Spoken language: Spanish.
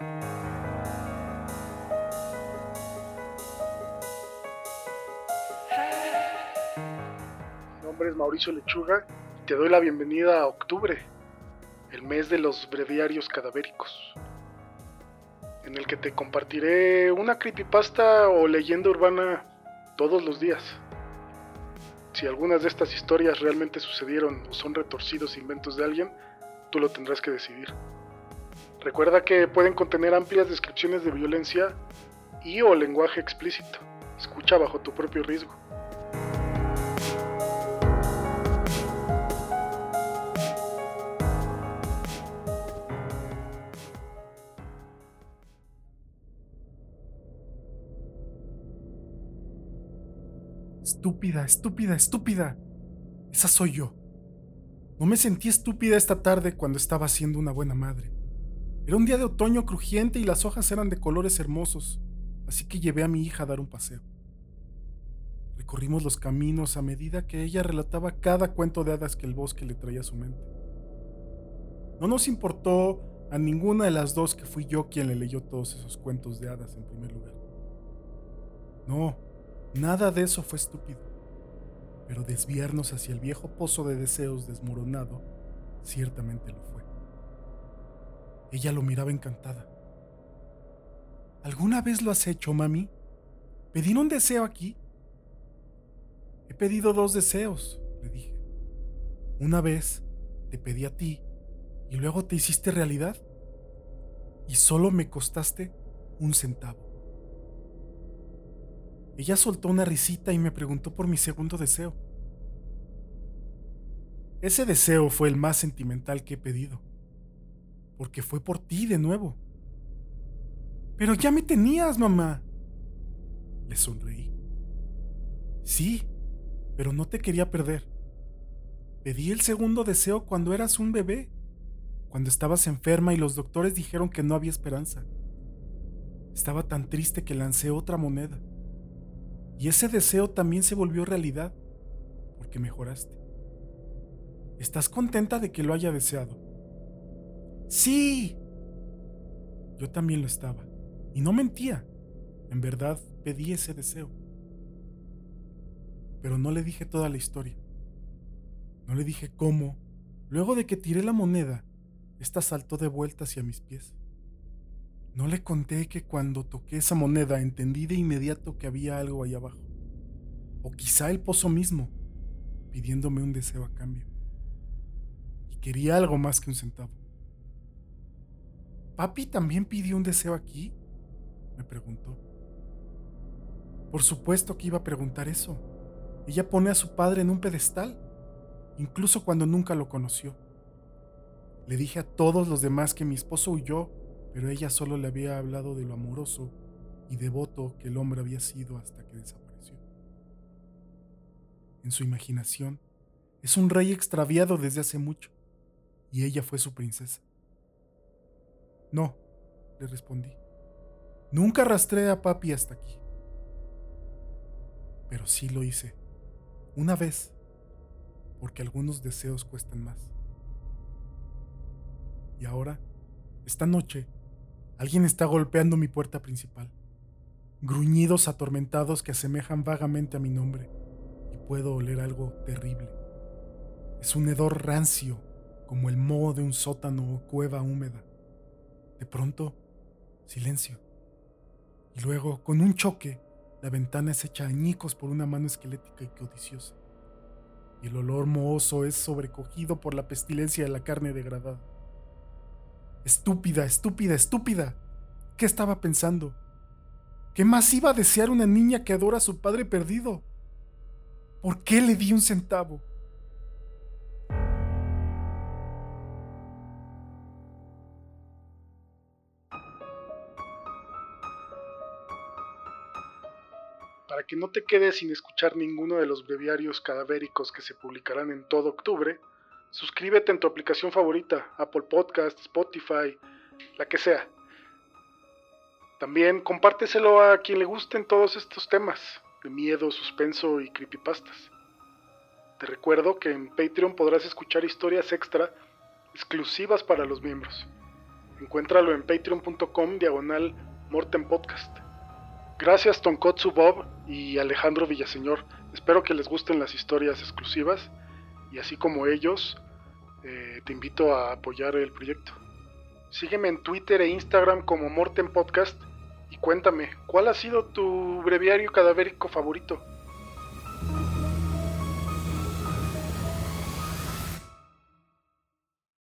Mi nombre es Mauricio Lechuga y te doy la bienvenida a octubre, el mes de los breviarios cadavéricos, en el que te compartiré una creepypasta o leyenda urbana todos los días. Si algunas de estas historias realmente sucedieron o son retorcidos inventos de alguien, tú lo tendrás que decidir. Recuerda que pueden contener amplias descripciones de violencia y o lenguaje explícito. Escucha bajo tu propio riesgo. Estúpida, estúpida, estúpida. Esa soy yo. No me sentí estúpida esta tarde cuando estaba siendo una buena madre. Era un día de otoño crujiente y las hojas eran de colores hermosos, así que llevé a mi hija a dar un paseo. Recorrimos los caminos a medida que ella relataba cada cuento de hadas que el bosque le traía a su mente. No nos importó a ninguna de las dos que fui yo quien le leyó todos esos cuentos de hadas en primer lugar. No, Nada de eso fue estúpido, pero desviarnos hacia el viejo pozo de deseos desmoronado ciertamente lo fue. Ella lo miraba encantada. ¿Alguna vez lo has hecho, mami? ¿Pedir un deseo aquí? He pedido dos deseos, le dije. Una vez te pedí a ti y luego te hiciste realidad. Y solo me costaste un centavo. Ella soltó una risita y me preguntó por mi segundo deseo. Ese deseo fue el más sentimental que he pedido, porque fue por ti de nuevo. Pero ya me tenías, mamá. Le sonreí. Sí, pero no te quería perder. Pedí el segundo deseo cuando eras un bebé, cuando estabas enferma y los doctores dijeron que no había esperanza. Estaba tan triste que lancé otra moneda. Y ese deseo también se volvió realidad, porque mejoraste. ¿Estás contenta de que lo haya deseado? Sí. Yo también lo estaba. Y no mentía. En verdad pedí ese deseo. Pero no le dije toda la historia. No le dije cómo, luego de que tiré la moneda, ésta saltó de vuelta hacia mis pies. No le conté que cuando toqué esa moneda entendí de inmediato que había algo ahí abajo. O quizá el pozo mismo, pidiéndome un deseo a cambio. Y quería algo más que un centavo. ¿Papi también pidió un deseo aquí? me preguntó. Por supuesto que iba a preguntar eso. Ella pone a su padre en un pedestal, incluso cuando nunca lo conoció. Le dije a todos los demás que mi esposo huyó pero ella solo le había hablado de lo amoroso y devoto que el hombre había sido hasta que desapareció. En su imaginación, es un rey extraviado desde hace mucho, y ella fue su princesa. No, le respondí. Nunca arrastré a papi hasta aquí. Pero sí lo hice, una vez, porque algunos deseos cuestan más. Y ahora, esta noche, Alguien está golpeando mi puerta principal. Gruñidos atormentados que asemejan vagamente a mi nombre, y puedo oler algo terrible. Es un hedor rancio, como el moho de un sótano o cueva húmeda. De pronto, silencio. Y luego, con un choque, la ventana es hecha añicos por una mano esquelética y codiciosa. Y el olor mohoso es sobrecogido por la pestilencia de la carne degradada. Estúpida, estúpida, estúpida. ¿Qué estaba pensando? ¿Qué más iba a desear una niña que adora a su padre perdido? ¿Por qué le di un centavo? Para que no te quedes sin escuchar ninguno de los breviarios cadavéricos que se publicarán en todo octubre, Suscríbete en tu aplicación favorita, Apple Podcast, Spotify, la que sea. También compárteselo a quien le gusten todos estos temas de miedo, suspenso y creepypastas. Te recuerdo que en Patreon podrás escuchar historias extra exclusivas para los miembros. Encuéntralo en patreon.com diagonal Morten Podcast. Gracias Tonkotsu Bob y Alejandro Villaseñor. Espero que les gusten las historias exclusivas y así como ellos, eh, te invito a apoyar el proyecto. Sígueme en Twitter e Instagram como Morten Podcast y cuéntame, ¿cuál ha sido tu breviario cadavérico favorito?